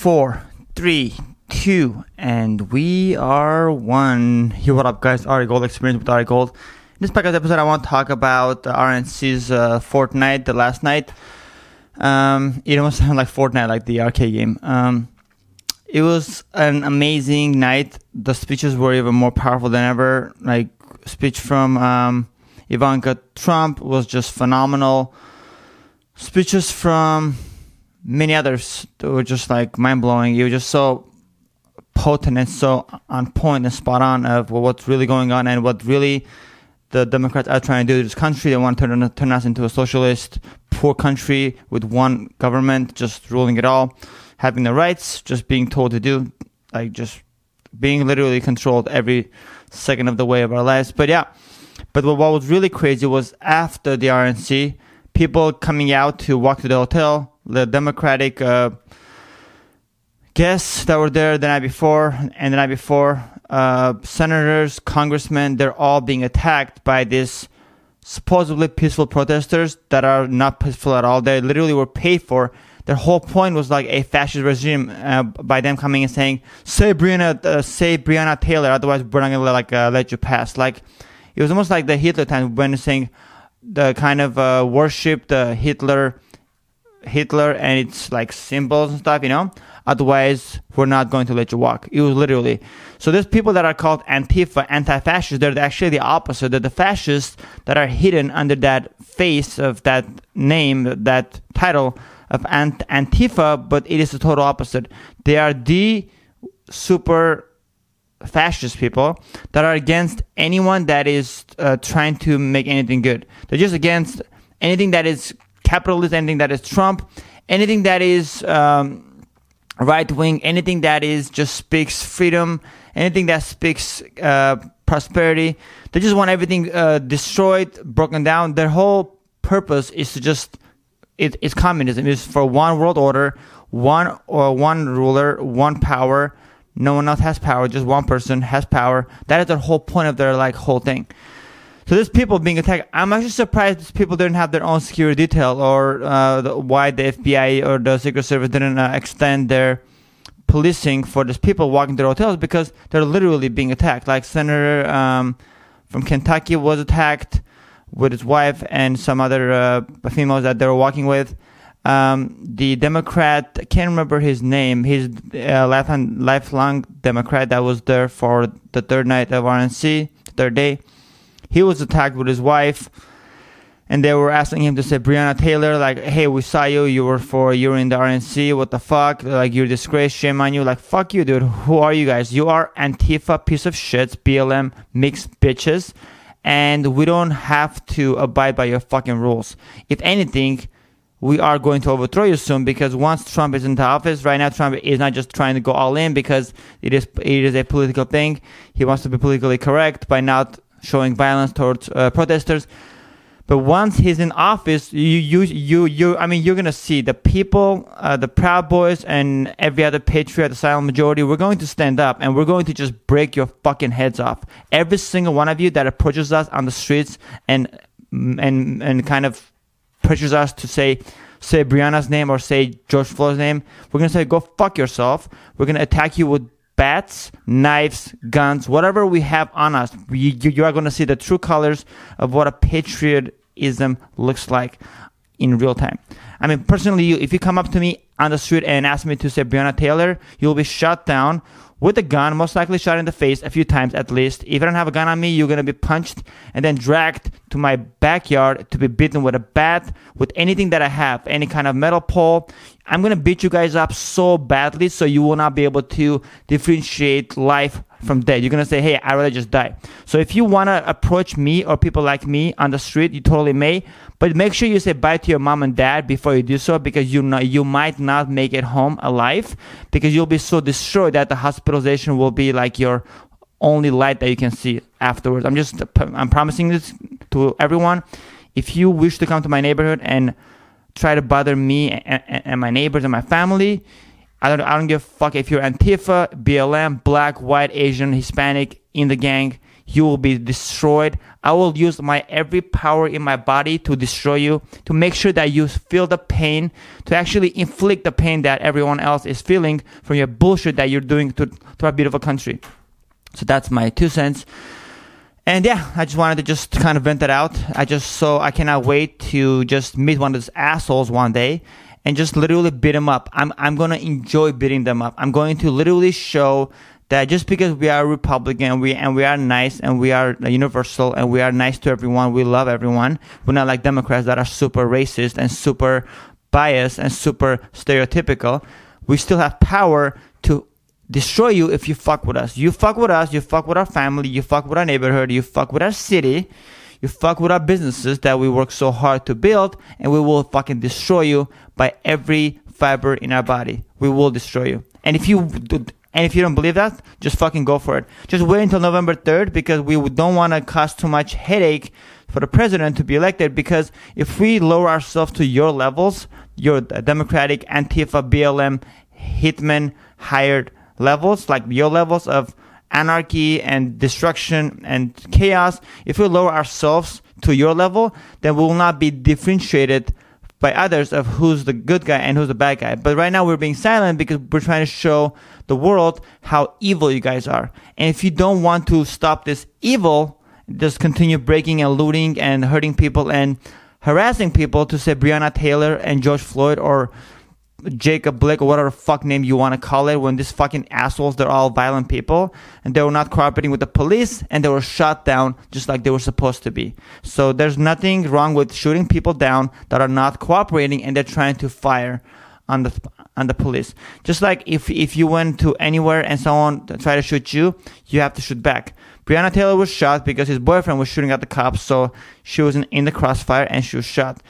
four, three, two, and we are one. Yo, what up, guys? Ari Gold Experience with Ari Gold. In this podcast episode, I want to talk about RNC's uh, Fortnite, the last night. Um, it almost sounded like Fortnite, like the arcade game. Um, it was an amazing night. The speeches were even more powerful than ever. Like speech from um, Ivanka Trump was just phenomenal. Speeches from many others were just like mind blowing. It was just so potent and so on point and spot on of what's really going on and what really the Democrats are trying to do to this country. They want to turn, turn us into a socialist, poor country with one government just ruling it all, having the rights, just being told to do, like just being literally controlled every second of the way of our lives. But yeah, but what was really crazy was after the RNC, people coming out to walk to the hotel, the Democratic uh, guests that were there the night before and the night before, uh, senators, congressmen, they're all being attacked by these supposedly peaceful protesters that are not peaceful at all. They literally were paid for. Their whole point was like a fascist regime uh, by them coming and saying, "Say Breonna, uh, say Breonna Taylor, otherwise we're not gonna like uh, let you pass." Like it was almost like the Hitler time when saying the kind of uh, worship the Hitler, Hitler and its like symbols and stuff, you know. Otherwise, we're not going to let you walk. It was literally. So there's people that are called Antifa, anti-fascists. They're actually the opposite. They're the fascists that are hidden under that face of that name, that title of Ant- Antifa, but it is the total opposite. They are the super fascist people that are against anyone that is uh, trying to make anything good. They're just against anything that is capitalist, anything that is Trump, anything that is um, right wing, anything that is just speaks freedom, anything that speaks uh, prosperity. They just want everything uh, destroyed, broken down. Their whole purpose is to just it, it's communism. It's for one world order, one or one ruler, one power no one else has power. Just one person has power. That is the whole point of their like whole thing. So there's people being attacked. I'm actually surprised these people didn't have their own security detail, or uh, the, why the FBI or the Secret Service didn't uh, extend their policing for these people walking to hotels because they're literally being attacked. Like Senator um, from Kentucky was attacked with his wife and some other uh, females that they were walking with um, the Democrat, I can't remember his name. He's a uh, lifelong, lifelong Democrat that was there for the third night of RNC, third day. He was attacked with his wife, and they were asking him to say, Breonna Taylor, like, hey, we saw you. You were for, you're in the RNC. What the fuck? Like, you're disgrace. Shame on you. Like, fuck you, dude. Who are you guys? You are Antifa piece of shits, BLM mixed bitches, and we don't have to abide by your fucking rules. If anything, we are going to overthrow you soon because once Trump is into office, right now Trump is not just trying to go all in because it is it is a political thing. He wants to be politically correct by not showing violence towards uh, protesters. But once he's in office, you you you you I mean you're gonna see the people, uh, the Proud Boys, and every other patriot, the silent majority. We're going to stand up and we're going to just break your fucking heads off. Every single one of you that approaches us on the streets and and and kind of pressures us to say say Breonna's name or say George Floyd's name, we're gonna say go fuck yourself. We're gonna attack you with bats, knives, guns, whatever we have on us. You, you are gonna see the true colors of what a patriotism looks like in real time. I mean, personally, if you come up to me on the street and ask me to say Breonna Taylor, you'll be shot down with a gun, most likely shot in the face a few times at least. If I don't have a gun on me, you're gonna be punched and then dragged to my backyard to be beaten with a bat, with anything that I have, any kind of metal pole. I'm gonna beat you guys up so badly so you will not be able to differentiate life from death. You're gonna say, "Hey, I'd rather just die." So if you wanna approach me or people like me on the street, you totally may. But make sure you say bye to your mom and dad before you do so, because you know you might not make it home alive, because you'll be so destroyed that the hospitalization will be like your only light that you can see afterwards. I'm just I'm promising this to everyone. If you wish to come to my neighborhood and try to bother me and, and my neighbors and my family, I don't, I don't give a fuck if you're Antifa, BLM, black, white, Asian, Hispanic in the gang. You will be destroyed. I will use my every power in my body to destroy you, to make sure that you feel the pain, to actually inflict the pain that everyone else is feeling from your bullshit that you're doing to, to our beautiful country. So that's my two cents. And yeah, I just wanted to just kind of vent that out. I just so I cannot wait to just meet one of those assholes one day and just literally beat them up. I'm I'm gonna enjoy beating them up. I'm going to literally show that just because we are Republican, we and we are nice and we are universal and we are nice to everyone, we love everyone. We're not like Democrats that are super racist and super biased and super stereotypical. We still have power to destroy you if you fuck with us. You fuck with us, you fuck with our family, you fuck with our neighborhood, you fuck with our city, you fuck with our businesses that we work so hard to build, and we will fucking destroy you by every fiber in our body. We will destroy you. And if you and if you don't believe that, just fucking go for it. Just wait until November 3rd because we don't want to cause too much headache for the president to be elected because if we lower ourselves to your levels, your Democratic, Antifa, BLM, hitman hired levels, like your levels of anarchy and destruction and chaos, if we lower ourselves to your level, then we will not be differentiated by others of who's the good guy and who's the bad guy. But right now we're being silent because we're trying to show the world how evil you guys are. And if you don't want to stop this evil, just continue breaking and looting and hurting people and harassing people to say Breonna Taylor and George Floyd or Jacob Blake or whatever fuck name you want to call it when these fucking assholes they're all violent people and they were not cooperating with the police and they were shot down just like they were supposed to be. So there's nothing wrong with shooting people down that are not cooperating and they're trying to fire on the on the police. Just like if if you went to anywhere and someone tried to shoot you you have to shoot back. Breonna Taylor was shot because his boyfriend was shooting at the cops so she was in, in the crossfire and she was shot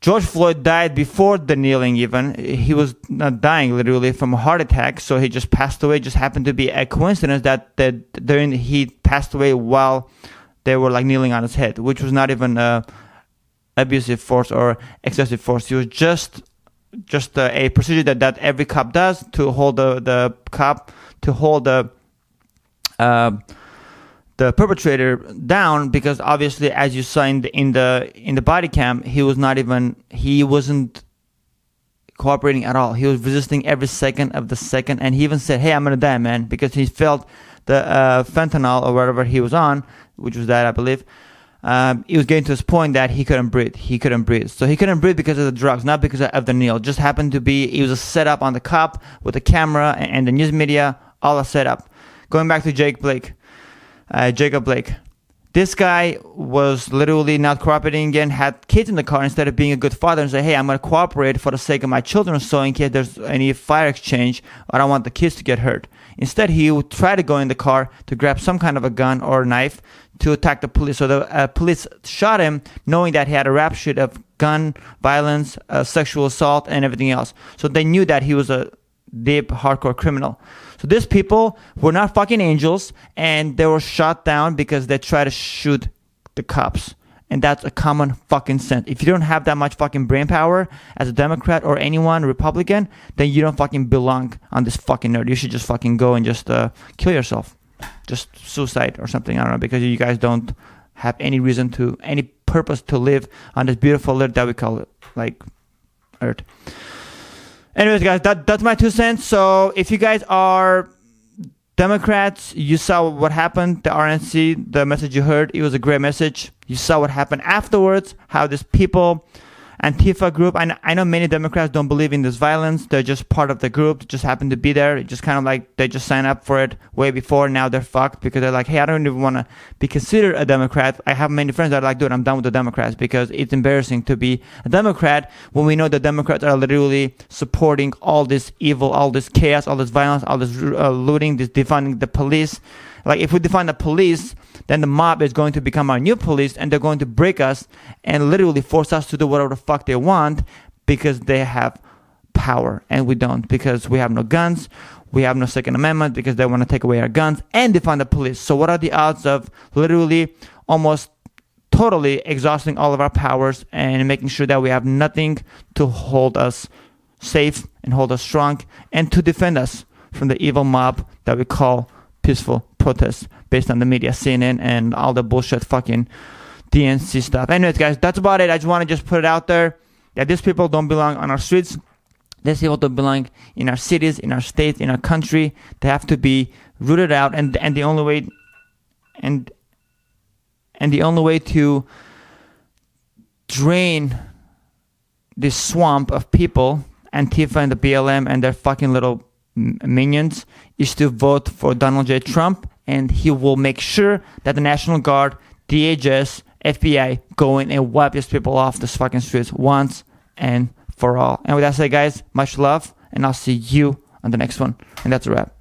George Floyd died before the kneeling, even. He was not dying literally from a heart attack, so he just passed away. just happened to be a coincidence that, that during he passed away while they were like kneeling on his head, which was not even a abusive force or excessive force. It was just just a, a procedure that, that every cop does to hold the, the cop to hold the uh, the perpetrator down because obviously as you saw in the in the in the body cam he was not even he wasn't cooperating at all he was resisting every second of the second and he even said hey i'm gonna die man because he felt the uh, fentanyl or whatever he was on which was that i believe um, he was getting to this point that he couldn't breathe. He couldn't breathe. So he couldn't breathe because of the drugs, not because of the kneel. Just happened to be, he was a setup on the cop with the camera and, and the news media, all a setup. Going back to Jake Blake uh, Jacob Blake. This guy was literally not cooperating again, had kids in the car instead of being a good father and say, Hey, I'm going to cooperate for the sake of my children. So in case there's any fire exchange, I don't want the kids to get hurt. Instead, he would try to go in the car to grab some kind of a gun or a knife to attack the police. So the uh, police shot him knowing that he had a rap sheet of gun violence, uh, sexual assault, and everything else. So they knew that he was a deep, hardcore criminal. So these people were not fucking angels and they were shot down because they tried to shoot the cops. And that's a common fucking sense. If you don't have that much fucking brain power as a Democrat or anyone Republican, then you don't fucking belong on this fucking earth. You should just fucking go and just uh, kill yourself. Just suicide or something. I don't know. Because you guys don't have any reason to, any purpose to live on this beautiful earth that we call it, like earth. Anyways, guys, that that's my two cents. So if you guys are Democrats, you saw what happened. The RNC, the message you heard, it was a great message. You saw what happened afterwards. How these people Antifa group. I, I know many Democrats don't believe in this violence. They're just part of the group. They just happen to be there. It just kind of like they just sign up for it way before. Now they're fucked because they're like, hey, I don't even want to be considered a Democrat. I have many friends that are like, dude, I'm done with the Democrats because it's embarrassing to be a Democrat when we know the Democrats are literally supporting all this evil, all this chaos, all this violence, all this uh, looting, this defunding the police. Like if we define the police, then the mob is going to become our new police and they're going to break us and literally force us to do whatever the fuck they want because they have power and we don't because we have no guns. We have no Second Amendment because they want to take away our guns and defund the police. So what are the odds of literally almost totally exhausting all of our powers and making sure that we have nothing to hold us safe and hold us strong and to defend us from the evil mob that we call peaceful protest based on the media, CNN, and all the bullshit fucking DNC stuff. Anyways, guys, that's about it. I just want to just put it out there that these people don't belong on our streets. These people don't belong in our cities, in our states, in our country. They have to be rooted out, and and the only way, and and the only way to drain this swamp of people, Antifa and the BLM and their fucking little minions, is to vote for Donald J. Trump, and he will make sure that the National Guard, DHS, FBI go in and wipe these people off the fucking streets once and for all. And with that said, guys, much love, and I'll see you on the next one. And that's a wrap.